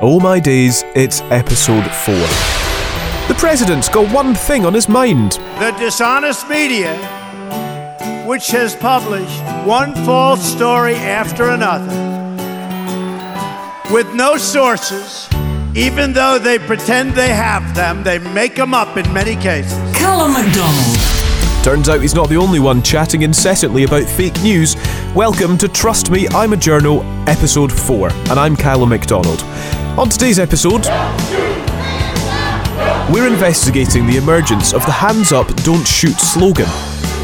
Oh my days, it's episode 4. The president's got one thing on his mind. The dishonest media, which has published one false story after another, with no sources, even though they pretend they have them, they make them up in many cases. Callum MacDonald. Turns out he's not the only one chatting incessantly about fake news. Welcome to Trust Me, I'm a Journalist, episode 4, and I'm Callum MacDonald. On today's episode, we're investigating the emergence of the Hands Up, Don't Shoot slogan.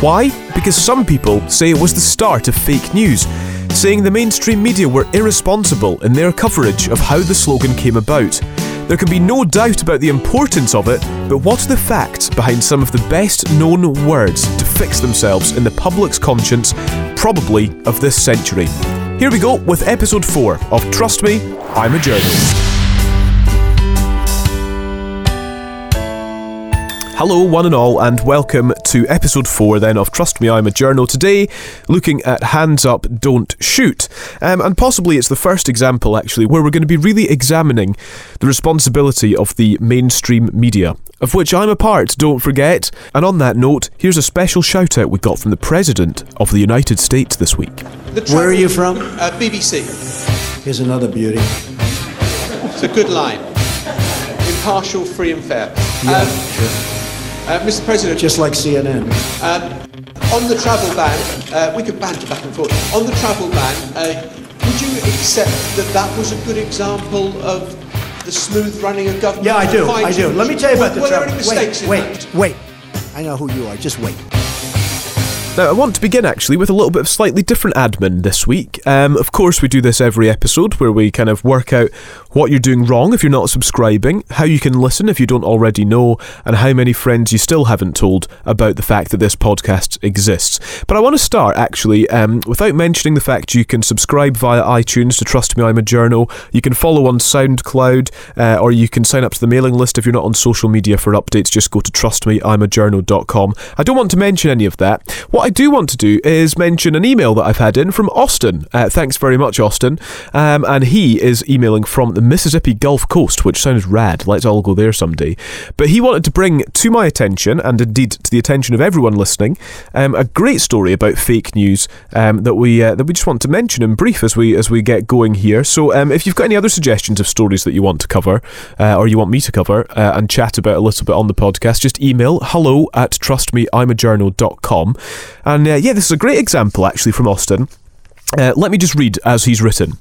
Why? Because some people say it was the start of fake news, saying the mainstream media were irresponsible in their coverage of how the slogan came about. There can be no doubt about the importance of it, but what are the facts behind some of the best known words to fix themselves in the public's conscience, probably of this century? Here we go with episode 4 of Trust Me, I'm a Journalist. Hello, one and all, and welcome to episode 4 then of Trust Me, I'm a Journalist. Today, looking at Hands Up, Don't Shoot. Um, and possibly it's the first example, actually, where we're going to be really examining the responsibility of the mainstream media, of which I'm a part, don't forget. And on that note, here's a special shout out we got from the President of the United States this week. Where are you from? Uh, BBC. Here's another beauty. It's a good line. Impartial, free, and fair. Yeah, Um, sure. uh, Mr. President, Just like CNN. on the travel ban, uh, we could banter back and forth. On the travel ban, uh, would you accept that that was a good example of the smooth running of government? Yeah, I do. I do. Let me tell you about the Were there trouble. any mistakes Wait, wait, wait. I know who you are. Just wait. Now, I want to begin actually with a little bit of slightly different admin this week. Um, of course, we do this every episode where we kind of work out what you're doing wrong if you're not subscribing, how you can listen if you don't already know, and how many friends you still haven't told about the fact that this podcast exists. But I want to start actually um, without mentioning the fact you can subscribe via iTunes to Trust Me I'm a Journalist, you can follow on SoundCloud, uh, or you can sign up to the mailing list if you're not on social media for updates. Just go to trustmeI'majournal.com. I don't want to mention any of that. What I do want to do is mention an email that I've had in from Austin. Uh, thanks very much, Austin. Um, and he is emailing from the Mississippi Gulf Coast, which sounds rad. Let's all go there someday. But he wanted to bring to my attention, and indeed to the attention of everyone listening, um, a great story about fake news um, that we uh, that we just want to mention in brief as we as we get going here. So um, if you've got any other suggestions of stories that you want to cover, uh, or you want me to cover uh, and chat about a little bit on the podcast, just email hello at trustme'imajournal.com. And uh, yeah, this is a great example actually from Austin. Uh, let me just read as he's written.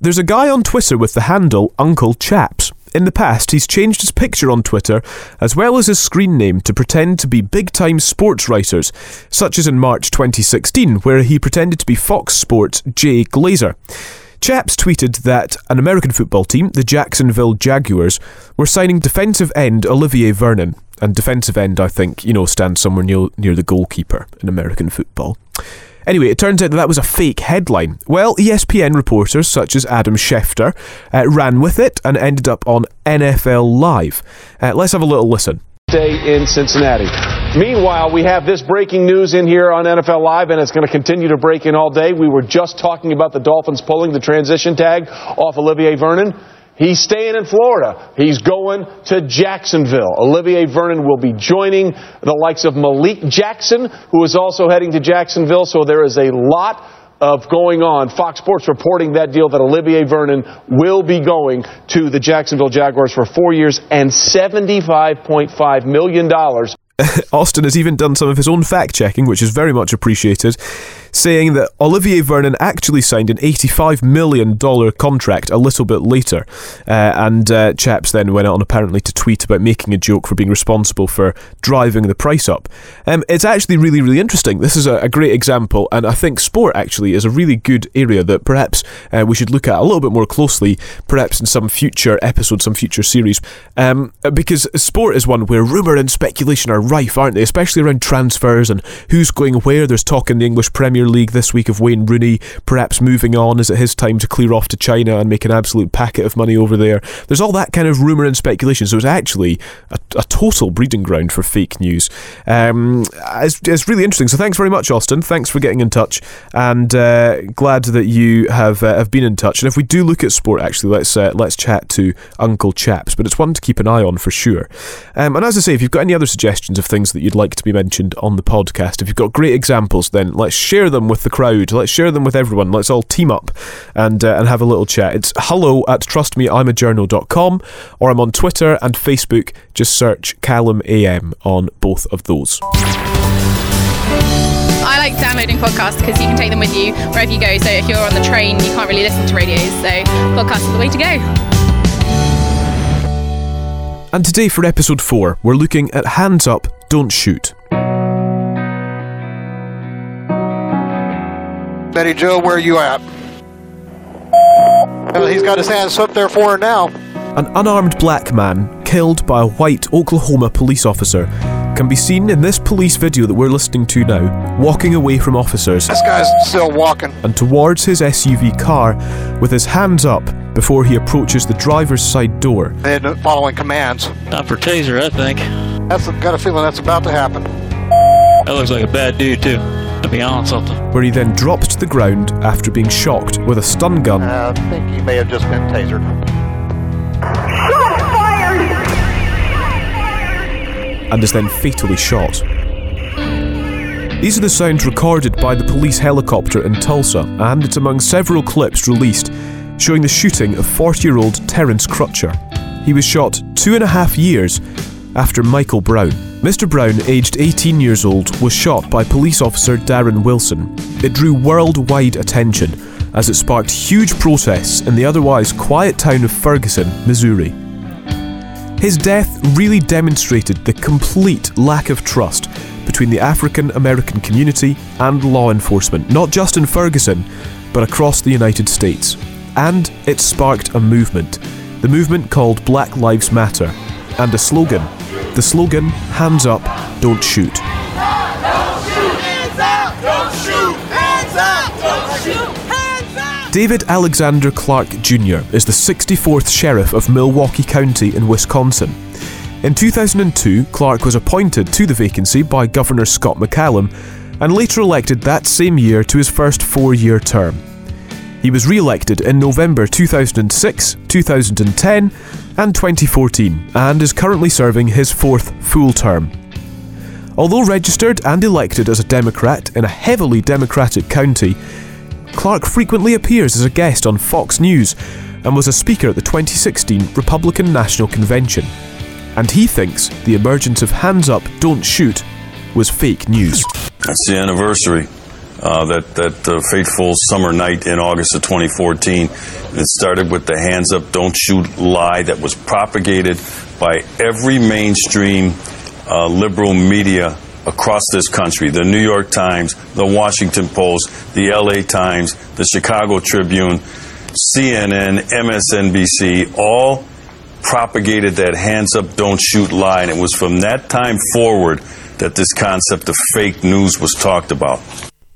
There's a guy on Twitter with the handle Uncle Chaps. In the past, he's changed his picture on Twitter as well as his screen name to pretend to be big time sports writers, such as in March 2016, where he pretended to be Fox Sports' Jay Glazer. Chaps tweeted that an American football team, the Jacksonville Jaguars, were signing defensive end Olivier Vernon. And defensive end, I think, you know, stands somewhere near, near the goalkeeper in American football. Anyway, it turns out that that was a fake headline. Well, ESPN reporters such as Adam Schefter uh, ran with it and ended up on NFL Live. Uh, let's have a little listen. Day in Cincinnati. Meanwhile, we have this breaking news in here on NFL Live, and it's going to continue to break in all day. We were just talking about the Dolphins pulling the transition tag off Olivier Vernon. He's staying in Florida. He's going to Jacksonville. Olivier Vernon will be joining the likes of Malik Jackson, who is also heading to Jacksonville. So there is a lot of going on. Fox Sports reporting that deal that Olivier Vernon will be going to the Jacksonville Jaguars for four years and $75.5 million. Austin has even done some of his own fact checking, which is very much appreciated, saying that Olivier Vernon actually signed an $85 million contract a little bit later. Uh, and uh, Chaps then went on apparently to tweet about making a joke for being responsible for driving the price up. Um, it's actually really, really interesting. This is a, a great example, and I think sport actually is a really good area that perhaps uh, we should look at a little bit more closely, perhaps in some future episode, some future series. Um, because sport is one where rumour and speculation are rife, aren't they? Especially around transfers and who's going where. There's talk in the English Premier Premier League this week of Wayne Rooney perhaps moving on. Is it his time to clear off to China and make an absolute packet of money over there? There's all that kind of rumour and speculation. So it's actually a, a total breeding ground for fake news. Um, it's, it's, really interesting. So thanks very much, Austin. Thanks for getting in touch, and uh, glad that you have uh, have been in touch. And if we do look at sport, actually, let's uh, let's chat to Uncle Chaps. But it's one to keep an eye on for sure. Um, and as I say, if you've got any other suggestions of things that you'd like to be mentioned on the podcast, if you've got great examples, then let's share them with the crowd. Let's share them with everyone. Let's all team up and uh, and have a little chat. It's hello at trustmei'majournal.com or I'm on Twitter and Facebook. Just search Callum AM on both of those. I like downloading podcasts because you can take them with you wherever you go. So if you're on the train, you can't really listen to radios. So podcasts are the way to go. And today for episode 4, we're looking at Hands Up, Don't Shoot. Betty Joe, where are you at? Well, he's got his hands up there for her now. An unarmed black man killed by a white Oklahoma police officer can be seen in this police video that we're listening to now, walking away from officers. This guy's still walking. And towards his SUV car with his hands up before he approaches the driver's side door. And following commands. Time for taser, I think. That's got a feeling that's about to happen. That looks like a bad dude, too. To be honest, something. Where he then drops to the ground after being shocked with a stun gun. Uh, I think he may have just been tasered. Shot fired! and is then fatally shot. These are the sounds recorded by the police helicopter in Tulsa, and it's among several clips released showing the shooting of 40 year old Terence Crutcher. He was shot two and a half years after Michael Brown. Mr. Brown, aged 18 years old, was shot by police officer Darren Wilson. It drew worldwide attention as it sparked huge protests in the otherwise quiet town of Ferguson, Missouri. His death really demonstrated the complete lack of trust between the African American community and law enforcement, not just in Ferguson, but across the United States. And it sparked a movement, the movement called Black Lives Matter, and a slogan. The slogan, Hands Up, Don't Shoot. David Alexander Clark Jr. is the 64th Sheriff of Milwaukee County in Wisconsin. In 2002, Clark was appointed to the vacancy by Governor Scott McCallum and later elected that same year to his first four year term. He was re elected in November 2006, 2010, and 2014 and is currently serving his fourth full term. Although registered and elected as a Democrat in a heavily Democratic county, Clark frequently appears as a guest on Fox News and was a speaker at the 2016 Republican National Convention. And he thinks the emergence of Hands Up, Don't Shoot was fake news. That's the anniversary. Uh, that that uh, fateful summer night in August of 2014. It started with the hands up, don't shoot lie that was propagated by every mainstream uh, liberal media across this country the New York Times, the Washington Post, the LA Times, the Chicago Tribune, CNN, MSNBC, all propagated that hands up, don't shoot lie. And it was from that time forward that this concept of fake news was talked about.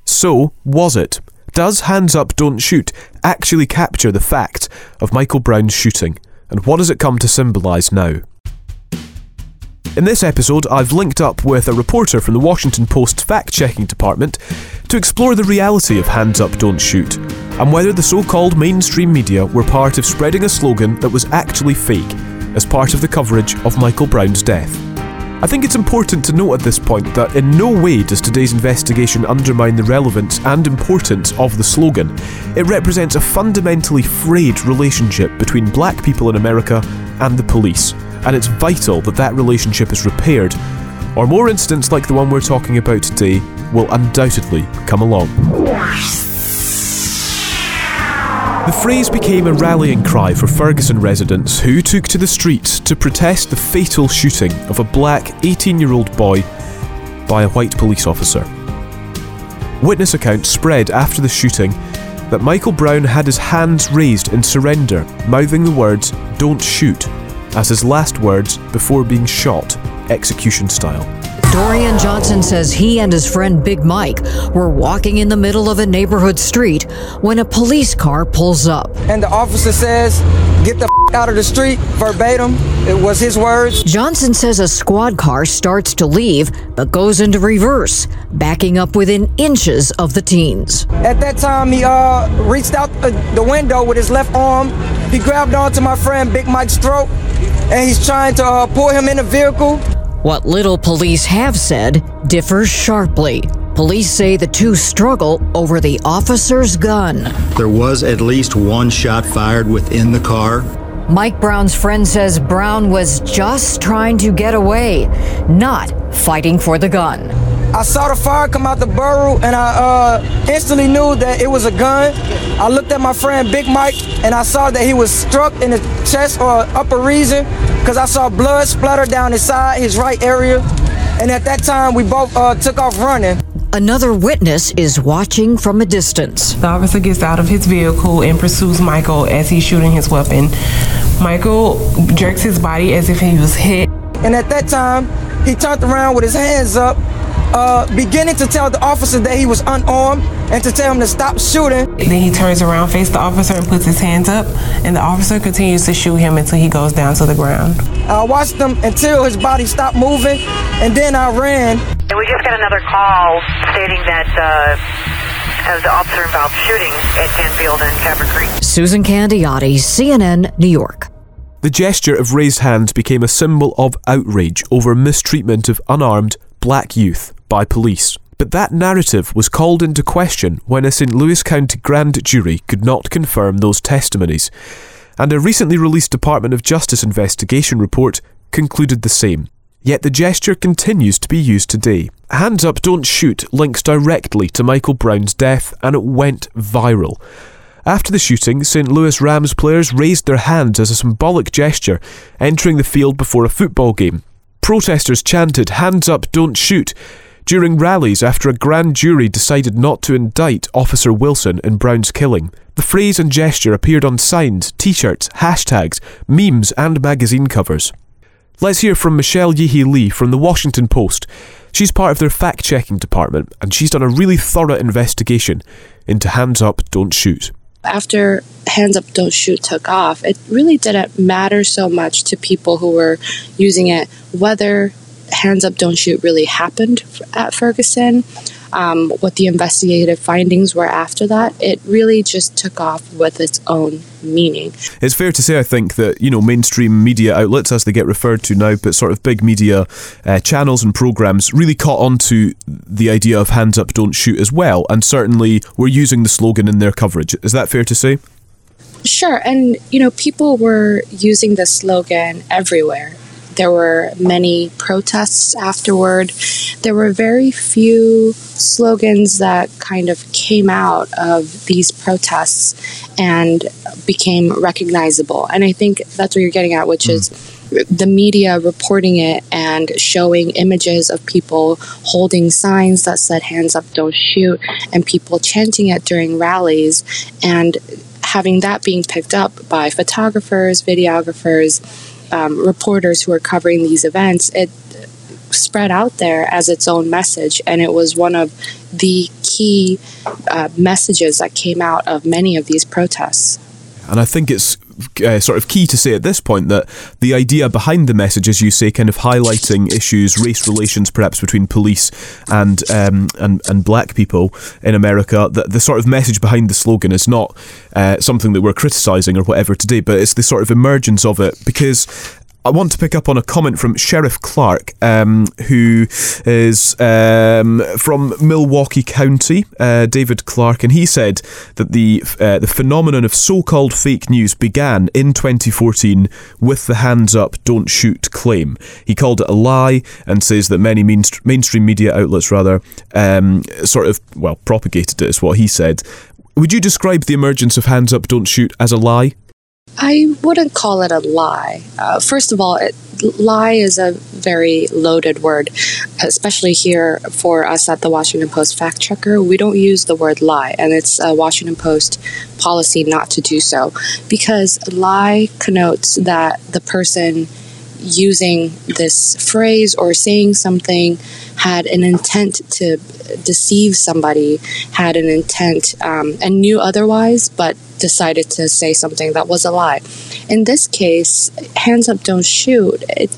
So, was it? Does Hands Up, Don't Shoot actually capture the fact of Michael Brown's shooting? And what does it come to symbolise now? In this episode, I've linked up with a reporter from the Washington Post's fact checking department to explore the reality of Hands Up, Don't Shoot, and whether the so called mainstream media were part of spreading a slogan that was actually fake as part of the coverage of Michael Brown's death. I think it's important to note at this point that in no way does today's investigation undermine the relevance and importance of the slogan. It represents a fundamentally frayed relationship between black people in America and the police and it's vital that that relationship is repaired, or more incidents like the one we're talking about today will undoubtedly come along. The phrase became a rallying cry for Ferguson residents who took to the streets to protest the fatal shooting of a black 18 year old boy by a white police officer. Witness accounts spread after the shooting that Michael Brown had his hands raised in surrender, mouthing the words, Don't shoot, as his last words before being shot, execution style. Dorian Johnson says he and his friend Big Mike were walking in the middle of a neighborhood street when a police car pulls up. And the officer says, Get the f- out of the street, verbatim. It was his words. Johnson says a squad car starts to leave but goes into reverse, backing up within inches of the teens. At that time, he uh, reached out the window with his left arm. He grabbed onto my friend Big Mike's throat, and he's trying to uh, pull him in the vehicle. What little police have said differs sharply. Police say the two struggle over the officer's gun. There was at least one shot fired within the car. Mike Brown's friend says Brown was just trying to get away, not fighting for the gun. I saw the fire come out the barrel and I uh, instantly knew that it was a gun. I looked at my friend Big Mike and I saw that he was struck in the chest or upper region because I saw blood splatter down his side, his right area. And at that time, we both uh, took off running. Another witness is watching from a distance. The officer gets out of his vehicle and pursues Michael as he's shooting his weapon. Michael jerks his body as if he was hit. And at that time, he turned around with his hands up, uh, beginning to tell the officer that he was unarmed and to tell him to stop shooting. Then he turns around, faces the officer, and puts his hands up, and the officer continues to shoot him until he goes down to the ground. I watched him until his body stopped moving, and then I ran. And we just got another call stating that uh, the officer involved shooting at Canfield and Copper Creek. Susan Candiotti, CNN, New York. The gesture of raised hands became a symbol of outrage over mistreatment of unarmed black youth by police. But that narrative was called into question when a St. Louis County grand jury could not confirm those testimonies. And a recently released Department of Justice investigation report concluded the same. Yet the gesture continues to be used today. Hands Up Don't Shoot links directly to Michael Brown's death and it went viral. After the shooting, St. Louis Rams players raised their hands as a symbolic gesture, entering the field before a football game. Protesters chanted, Hands up, don't shoot, during rallies after a grand jury decided not to indict Officer Wilson in Brown's killing. The phrase and gesture appeared on signs, t shirts, hashtags, memes, and magazine covers. Let's hear from Michelle Ye Hee Lee from the Washington Post. She's part of their fact checking department, and she's done a really thorough investigation into Hands Up, Don't Shoot after Hands Up Don't Shoot took off, it really didn't matter so much to people who were using it whether Hands Up Don't Shoot really happened at Ferguson, um, what the investigative findings were after that. It really just took off with its own meaning. It's fair to say, I think, that, you know, mainstream media outlets, as they get referred to now, but sort of big media uh, channels and programs really caught on to the idea of hands up, don't shoot as well, and certainly were using the slogan in their coverage. Is that fair to say? Sure. And, you know, people were using the slogan everywhere. There were many protests afterward. There were very few slogans that kind of came out of these protests and became recognizable. And I think that's what you're getting at, which mm. is the media reporting it and showing images of people holding signs that said hands up don't shoot and people chanting it during rallies and having that being picked up by photographers videographers um, reporters who are covering these events, it spread out there as its own message. And it was one of the key uh, messages that came out of many of these protests. And I think it's uh, sort of key to say at this point that the idea behind the message, as you say, kind of highlighting issues, race relations, perhaps between police and um, and and black people in America, that the sort of message behind the slogan is not uh, something that we're criticising or whatever today, but it's the sort of emergence of it because I want to pick up on a comment from Sheriff Clark, um, who is um, from Milwaukee County, uh, David Clark, and he said that the uh, the phenomenon of so-called fake news began in 2014 with the "hands up, don't shoot" claim. He called it a lie and says that many mainstream media outlets, rather, um, sort of well propagated it. Is what he said. Would you describe the emergence of "hands up, don't shoot" as a lie? I wouldn't call it a lie. Uh, first of all, it, lie is a very loaded word, especially here for us at the Washington Post fact checker. We don't use the word lie, and it's a Washington Post policy not to do so because lie connotes that the person using this phrase or saying something had an intent to deceive somebody, had an intent um, and knew otherwise, but decided to say something that was a lie. In this case, hands up, don't shoot. It,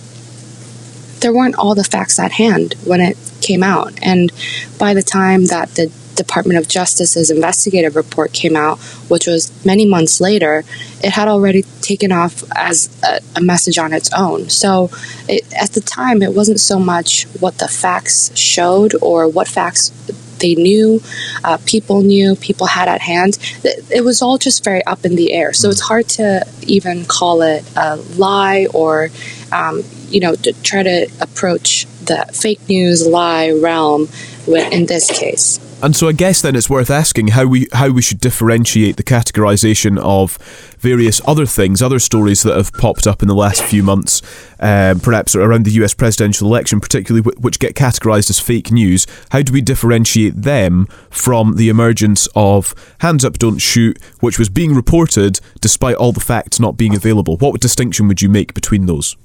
there weren't all the facts at hand when it came out. And by the time that the Department of Justice's investigative report came out, which was many months later, it had already taken off as a, a message on its own. So it, at the time, it wasn't so much what the facts showed or what facts they knew, uh, people knew, people had at hand. It was all just very up in the air. So it's hard to even call it a lie or, um, you know, to try to approach the fake news lie realm in this case. And so I guess then it's worth asking how we how we should differentiate the categorization of various other things, other stories that have popped up in the last few months, um, perhaps around the U.S. presidential election, particularly which get categorized as fake news. How do we differentiate them from the emergence of "Hands Up, Don't Shoot," which was being reported despite all the facts not being available? What distinction would you make between those?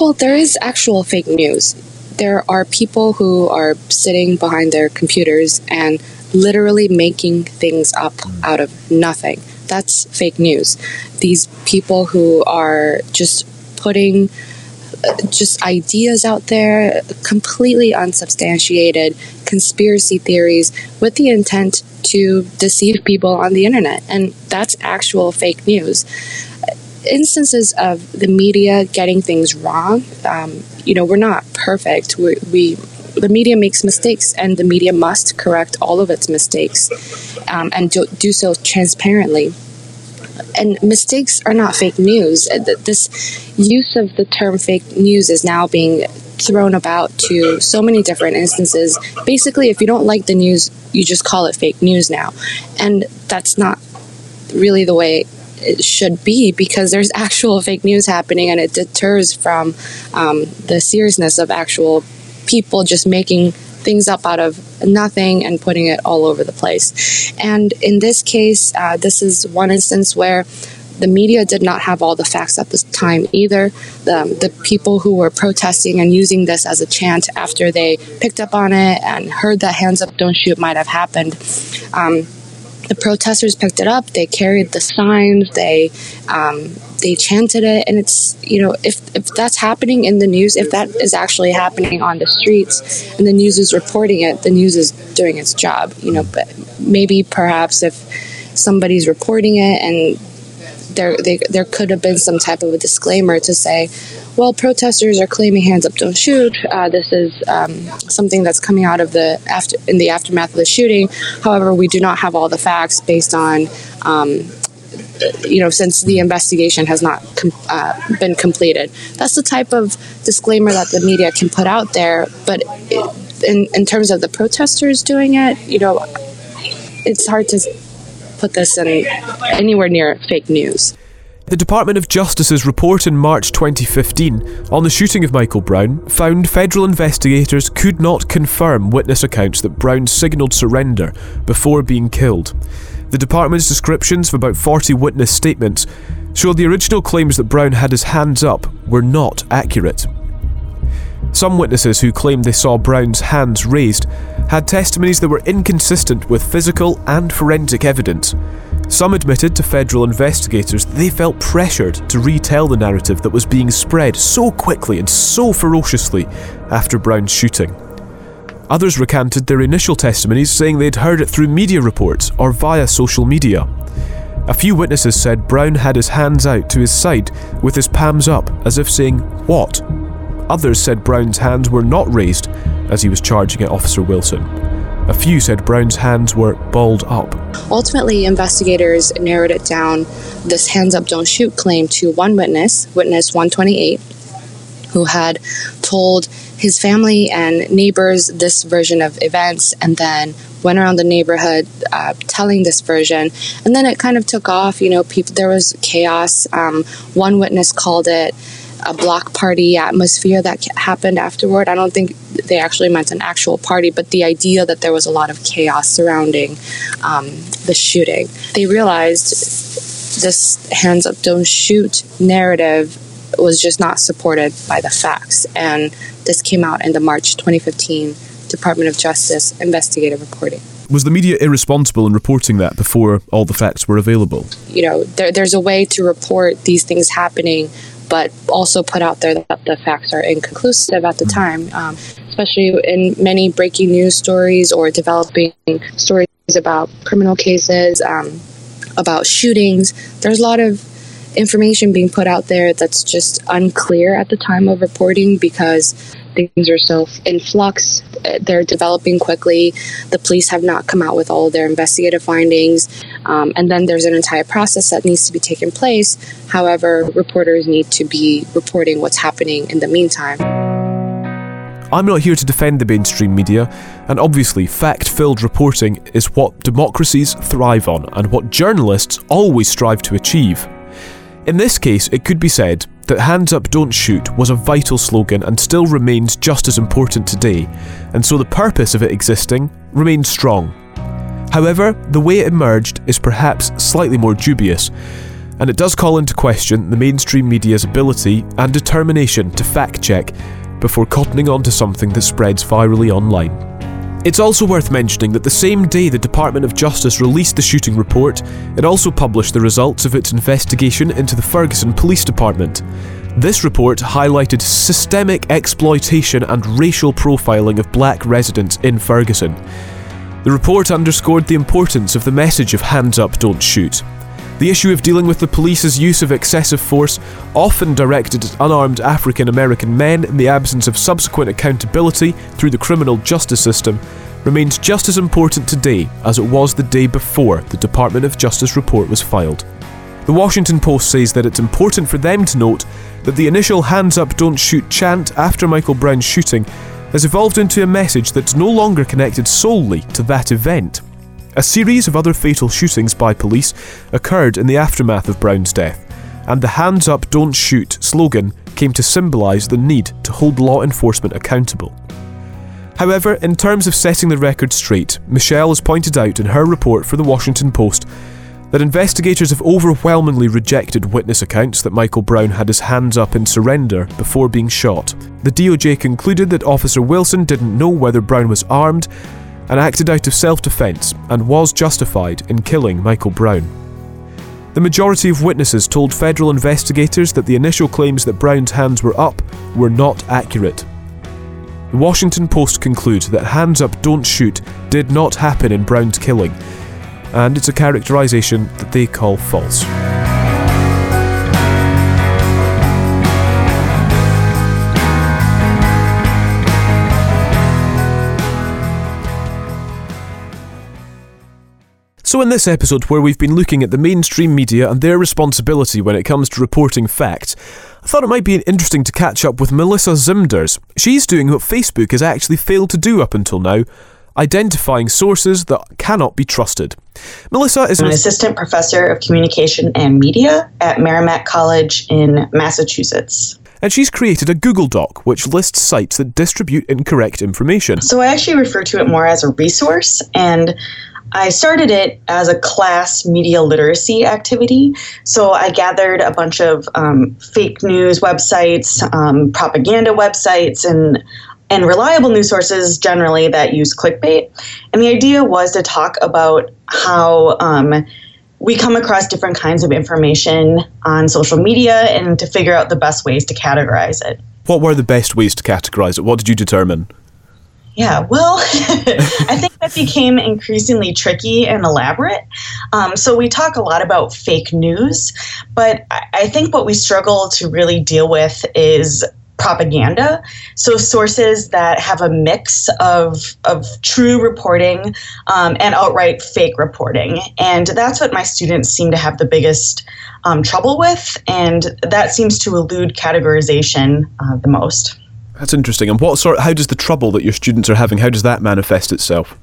Well, there is actual fake news there are people who are sitting behind their computers and literally making things up out of nothing. That's fake news. These people who are just putting uh, just ideas out there, completely unsubstantiated conspiracy theories with the intent to deceive people on the internet. And that's actual fake news instances of the media getting things wrong, um, you know, we're not perfect. We, we, the media makes mistakes, and the media must correct all of its mistakes um, and do, do so transparently. And mistakes are not fake news. Uh, this use of the term fake news is now being thrown about to so many different instances. Basically, if you don't like the news, you just call it fake news now. And that's not really the way it should be because there's actual fake news happening and it deters from um, the seriousness of actual people just making things up out of nothing and putting it all over the place. And in this case, uh, this is one instance where the media did not have all the facts at the time either. The, the people who were protesting and using this as a chant after they picked up on it and heard that hands up, don't shoot might have happened. Um, the protesters picked it up. They carried the signs. They um, they chanted it, and it's you know if if that's happening in the news, if that is actually happening on the streets, and the news is reporting it, the news is doing its job. You know, but maybe perhaps if somebody's reporting it and there they, there could have been some type of a disclaimer to say well, protesters are claiming "Hands Up, Don't Shoot." Uh, this is um, something that's coming out of the after in the aftermath of the shooting. However, we do not have all the facts based on. Um, you know, since the investigation has not com- uh, been completed, that's the type of disclaimer that the media can put out there. But it, in in terms of the protesters doing it, you know, it's hard to put this in anywhere near fake news. The Department of Justice's report in March 2015 on the shooting of Michael Brown found federal investigators could not confirm witness accounts that Brown signalled surrender before being killed. The department's descriptions of about 40 witness statements showed the original claims that Brown had his hands up were not accurate. Some witnesses who claimed they saw Brown's hands raised had testimonies that were inconsistent with physical and forensic evidence, some admitted to federal investigators they felt pressured to retell the narrative that was being spread so quickly and so ferociously after Brown's shooting. Others recanted their initial testimonies, saying they'd heard it through media reports or via social media. A few witnesses said Brown had his hands out to his side with his palms up, as if saying, What? Others said Brown's hands were not raised as he was charging at Officer Wilson. A few said Brown's hands were balled up. Ultimately, investigators narrowed it down this hands up, don't shoot claim to one witness, witness 128, who had told his family and neighbors this version of events and then went around the neighborhood uh, telling this version and then it kind of took off you know people there was chaos um, one witness called it a block party atmosphere that happened afterward. I don't think they actually meant an actual party, but the idea that there was a lot of chaos surrounding um, the shooting. They realized this hands up, don't shoot narrative was just not supported by the facts. And this came out in the March 2015 Department of Justice investigative reporting. Was the media irresponsible in reporting that before all the facts were available? You know, there, there's a way to report these things happening, but also put out there that the facts are inconclusive at the time, um, especially in many breaking news stories or developing stories about criminal cases, um, about shootings. There's a lot of information being put out there that's just unclear at the time of reporting because things are so in flux. They're developing quickly. The police have not come out with all of their investigative findings. Um, and then there's an entire process that needs to be taken place. However, reporters need to be reporting what's happening in the meantime. I'm not here to defend the mainstream media, and obviously, fact filled reporting is what democracies thrive on and what journalists always strive to achieve. In this case, it could be said that Hands Up Don't Shoot was a vital slogan and still remains just as important today, and so the purpose of it existing remains strong. However, the way it emerged is perhaps slightly more dubious, and it does call into question the mainstream media's ability and determination to fact check before cottoning on to something that spreads virally online. It's also worth mentioning that the same day the Department of Justice released the shooting report, it also published the results of its investigation into the Ferguson Police Department. This report highlighted systemic exploitation and racial profiling of black residents in Ferguson. The report underscored the importance of the message of hands up, don't shoot. The issue of dealing with the police's use of excessive force, often directed at unarmed African American men in the absence of subsequent accountability through the criminal justice system, remains just as important today as it was the day before the Department of Justice report was filed. The Washington Post says that it's important for them to note that the initial hands up, don't shoot chant after Michael Brown's shooting has evolved into a message that's no longer connected solely to that event. A series of other fatal shootings by police occurred in the aftermath of Brown's death, and the Hands Up Don't Shoot slogan came to symbolise the need to hold law enforcement accountable. However, in terms of setting the record straight, Michelle has pointed out in her report for the Washington Post that investigators have overwhelmingly rejected witness accounts that Michael Brown had his hands up in surrender before being shot. The DOJ concluded that Officer Wilson didn't know whether Brown was armed and acted out of self defence and was justified in killing Michael Brown. The majority of witnesses told federal investigators that the initial claims that Brown's hands were up were not accurate. The Washington Post conclude that hands up, don't shoot did not happen in Brown's killing, and it's a characterisation that they call false. So, in this episode, where we've been looking at the mainstream media and their responsibility when it comes to reporting facts, I thought it might be interesting to catch up with Melissa Zimdars. She's doing what Facebook has actually failed to do up until now identifying sources that cannot be trusted. Melissa is an assistant professor of communication and media at Merrimack College in Massachusetts and she's created a Google Doc which lists sites that distribute incorrect information. So I actually refer to it more as a resource, and I started it as a class media literacy activity. So I gathered a bunch of um, fake news websites, um, propaganda websites, and and reliable news sources generally that use clickbait. And the idea was to talk about how um, we come across different kinds of information on social media and to figure out the best ways to categorize it. What were the best ways to categorize it? What did you determine? Yeah, well, I think that became increasingly tricky and elaborate. Um, so we talk a lot about fake news, but I think what we struggle to really deal with is propaganda. So sources that have a mix of of true reporting um, and outright fake reporting, and that's what my students seem to have the biggest um, trouble with, and that seems to elude categorization uh, the most. That's interesting. And what sort? How does the trouble that your students are having? How does that manifest itself?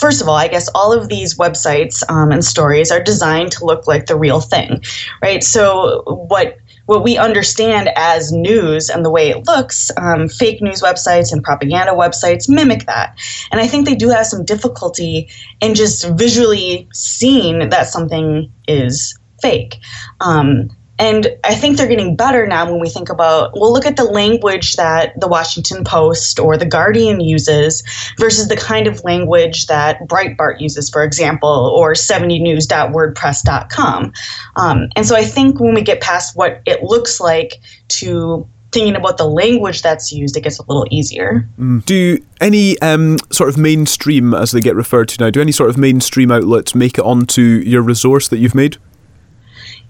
First of all, I guess all of these websites um, and stories are designed to look like the real thing, right? So what what we understand as news and the way it looks, um, fake news websites and propaganda websites mimic that. And I think they do have some difficulty in just visually seeing that something is fake. Um, and I think they're getting better now when we think about, well, look at the language that the Washington Post or the Guardian uses versus the kind of language that Breitbart uses, for example, or 70news.wordpress.com. Um, and so I think when we get past what it looks like to thinking about the language that's used, it gets a little easier. Mm. Do any um, sort of mainstream, as they get referred to now, do any sort of mainstream outlets make it onto your resource that you've made?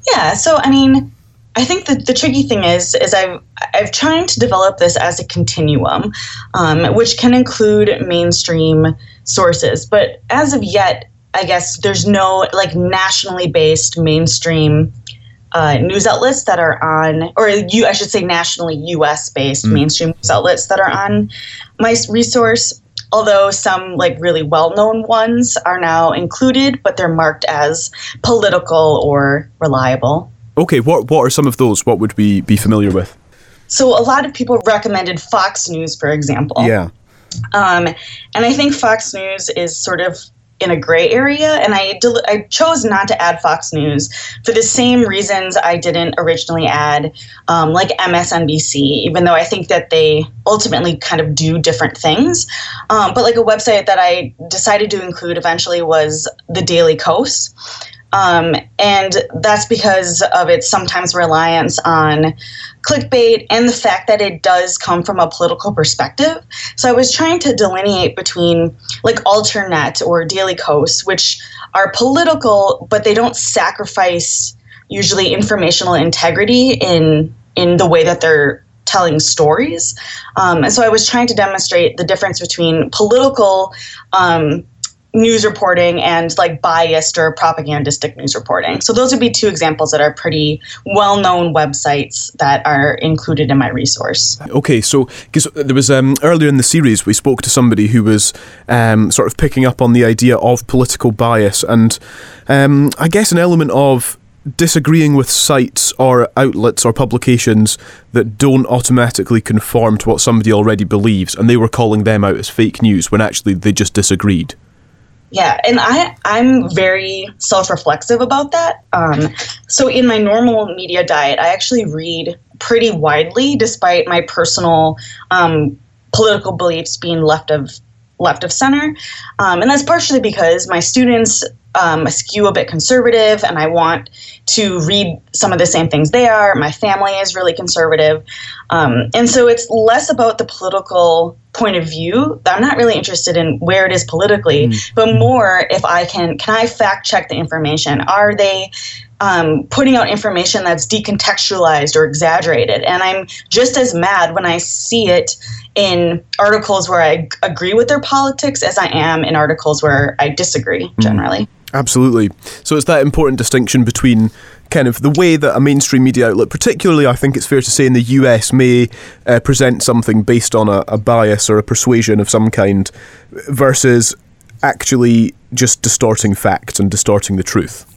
Yeah, so I mean, I think that the tricky thing is is I've I've tried to develop this as a continuum, um, which can include mainstream sources, but as of yet, I guess there's no like nationally based mainstream uh, news outlets that are on, or you I should say nationally U.S. based mm. mainstream news outlets that are on my resource although some like really well-known ones are now included but they're marked as political or reliable. Okay what what are some of those? What would we be familiar with? So a lot of people recommended fox news for example. Yeah. Um, and i think fox news is sort of in a gray area, and I del- I chose not to add Fox News for the same reasons I didn't originally add um, like MSNBC, even though I think that they ultimately kind of do different things. Um, but like a website that I decided to include eventually was the Daily Kos. Um, and that's because of its sometimes reliance on clickbait and the fact that it does come from a political perspective. So I was trying to delineate between like Alternet or Daily Kos, which are political, but they don't sacrifice usually informational integrity in in the way that they're telling stories. Um, and so I was trying to demonstrate the difference between political um, news reporting and like biased or propagandistic news reporting. So those would be two examples that are pretty well-known websites that are included in my resource. Okay, so because there was um, earlier in the series we spoke to somebody who was um, sort of picking up on the idea of political bias and um, I guess an element of disagreeing with sites or outlets or publications that don't automatically conform to what somebody already believes and they were calling them out as fake news when actually they just disagreed yeah and i i'm very self-reflexive about that. Um, so in my normal media diet i actually read pretty widely despite my personal um, political beliefs being left of left of center. Um, and that's partially because my students um, skew a bit conservative and I want to read some of the same things they are. My family is really conservative. Um, and so it's less about the political point of view. I'm not really interested in where it is politically, mm. but more if I can, can I fact check the information? Are they um, putting out information that's decontextualized or exaggerated? And I'm just as mad when I see it in articles where I agree with their politics as I am in articles where I disagree hmm. generally. Mm. Absolutely. So it's that important distinction between kind of the way that a mainstream media outlet, particularly I think it's fair to say in the US, may uh, present something based on a, a bias or a persuasion of some kind versus actually just distorting facts and distorting the truth.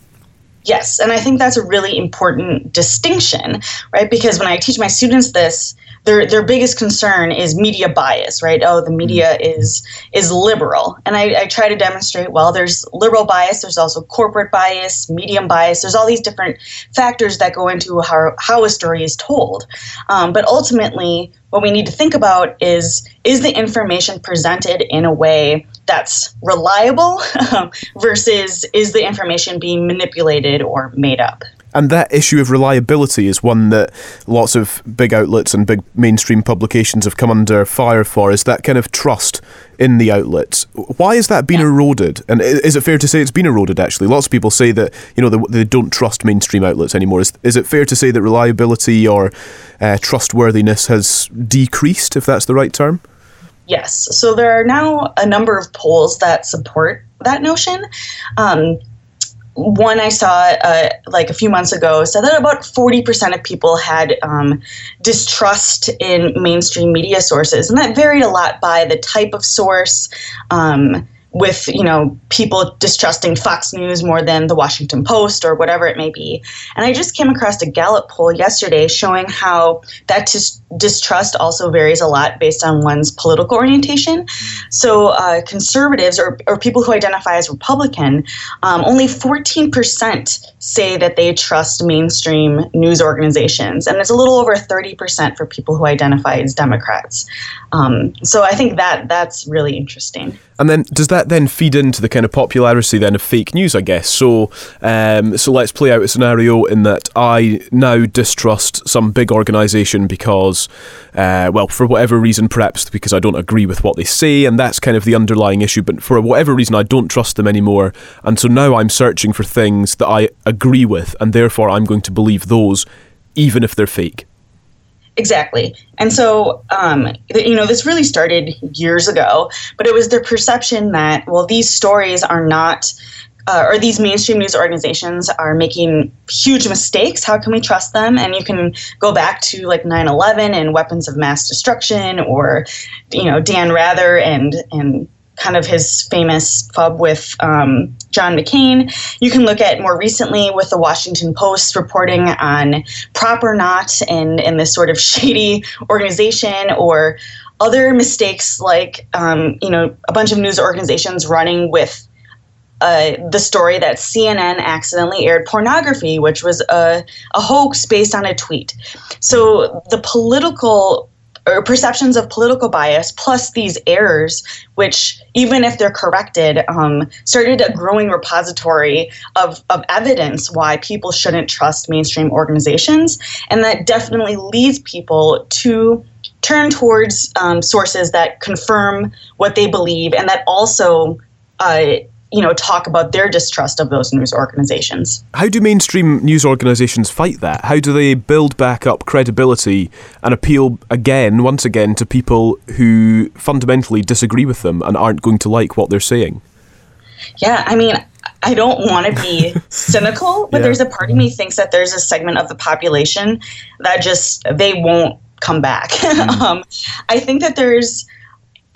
Yes, and I think that's a really important distinction, right? Because when I teach my students this, their their biggest concern is media bias, right? Oh, the media mm. is is liberal, and I, I try to demonstrate. Well, there's liberal bias. There's also corporate bias, medium bias. There's all these different factors that go into how how a story is told. Um, but ultimately, what we need to think about is is the information presented in a way that's reliable versus is the information being manipulated or made up and that issue of reliability is one that lots of big outlets and big mainstream publications have come under fire for. Is that kind of trust in the outlets? Why has that been eroded? And is it fair to say it's been eroded? Actually, lots of people say that you know they, they don't trust mainstream outlets anymore. Is is it fair to say that reliability or uh, trustworthiness has decreased, if that's the right term? Yes. So there are now a number of polls that support that notion. Um, one I saw uh, like a few months ago said that about 40% of people had um, distrust in mainstream media sources. And that varied a lot by the type of source. Um, with you know people distrusting Fox News more than the Washington Post or whatever it may be. And I just came across a Gallup poll yesterday showing how that dis- distrust also varies a lot based on one's political orientation. So, uh, conservatives or, or people who identify as Republican, um, only 14% say that they trust mainstream news organizations, and it's a little over 30% for people who identify as Democrats. Um, so, I think that that's really interesting. And then does that then feed into the kind of popularity then of fake news? I guess so. Um, so let's play out a scenario in that I now distrust some big organisation because, uh, well, for whatever reason, perhaps because I don't agree with what they say, and that's kind of the underlying issue. But for whatever reason, I don't trust them anymore, and so now I'm searching for things that I agree with, and therefore I'm going to believe those, even if they're fake. Exactly. And so, um, you know, this really started years ago, but it was the perception that, well, these stories are not, uh, or these mainstream news organizations are making huge mistakes. How can we trust them? And you can go back to like 9 11 and weapons of mass destruction, or, you know, Dan Rather and, and, kind of his famous fub with um, John McCain. You can look at more recently with the Washington Post reporting on PropOrNot and, and this sort of shady organization or other mistakes like, um, you know, a bunch of news organizations running with uh, the story that CNN accidentally aired pornography, which was a, a hoax based on a tweet. So the political or perceptions of political bias plus these errors which even if they're corrected um, started a growing repository of, of evidence why people shouldn't trust mainstream organizations and that definitely leads people to turn towards um, sources that confirm what they believe and that also uh, you know, talk about their distrust of those news organizations. How do mainstream news organizations fight that? How do they build back up credibility and appeal again, once again, to people who fundamentally disagree with them and aren't going to like what they're saying? Yeah, I mean, I don't want to be cynical, but yeah. there's a part of me thinks that there's a segment of the population that just they won't come back. Mm. um, I think that there's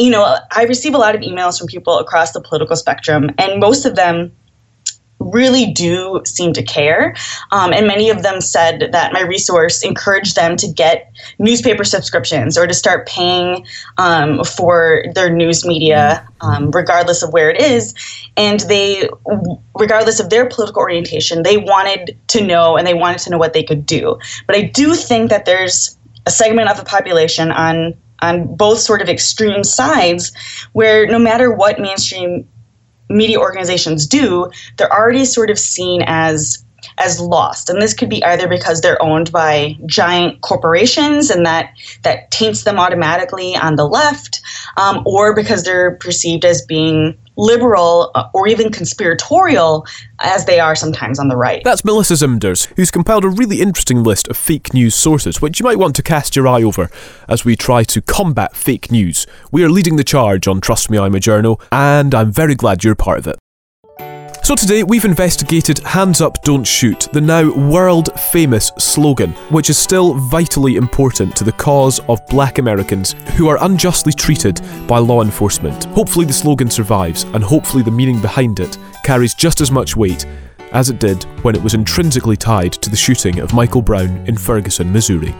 you know, I receive a lot of emails from people across the political spectrum, and most of them really do seem to care. Um, and many of them said that my resource encouraged them to get newspaper subscriptions or to start paying um, for their news media, um, regardless of where it is. And they, regardless of their political orientation, they wanted to know and they wanted to know what they could do. But I do think that there's a segment of the population on on both sort of extreme sides where no matter what mainstream media organizations do, they're already sort of seen as as lost and this could be either because they're owned by giant corporations and that that taints them automatically on the left um, or because they're perceived as being liberal uh, or even conspiratorial as they are sometimes on the right. That's Melissa Zimdars, who's compiled a really interesting list of fake news sources, which you might want to cast your eye over as we try to combat fake news. We are leading the charge on Trust Me I'm a Journalist, and I'm very glad you're part of it. So today we've investigated Hands Up Don't Shoot, the now world famous slogan, which is still vitally important to the cause of black Americans who are unjustly treated by law enforcement. Hopefully the slogan survives, and hopefully the meaning behind it carries just as much weight as it did when it was intrinsically tied to the shooting of Michael Brown in Ferguson, Missouri.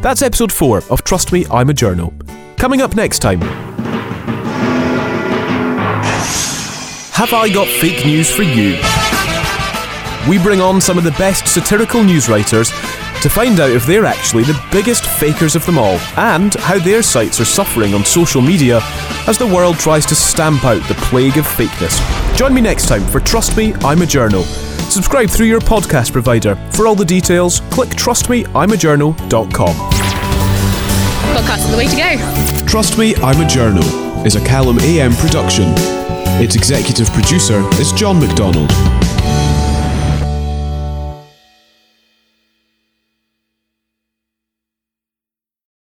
That's episode 4 of Trust Me, I'm a Journalist. Coming up next time. Have I Got Fake News for You? We bring on some of the best satirical news writers to find out if they're actually the biggest fakers of them all and how their sites are suffering on social media as the world tries to stamp out the plague of fakeness. Join me next time for Trust Me, I'm a Journalist. Subscribe through your podcast provider. For all the details, click trustmeI'majournal.com. Podcast is the way to go. Trust Me, I'm a Journalist is a Callum AM production. Its executive producer is John McDonald.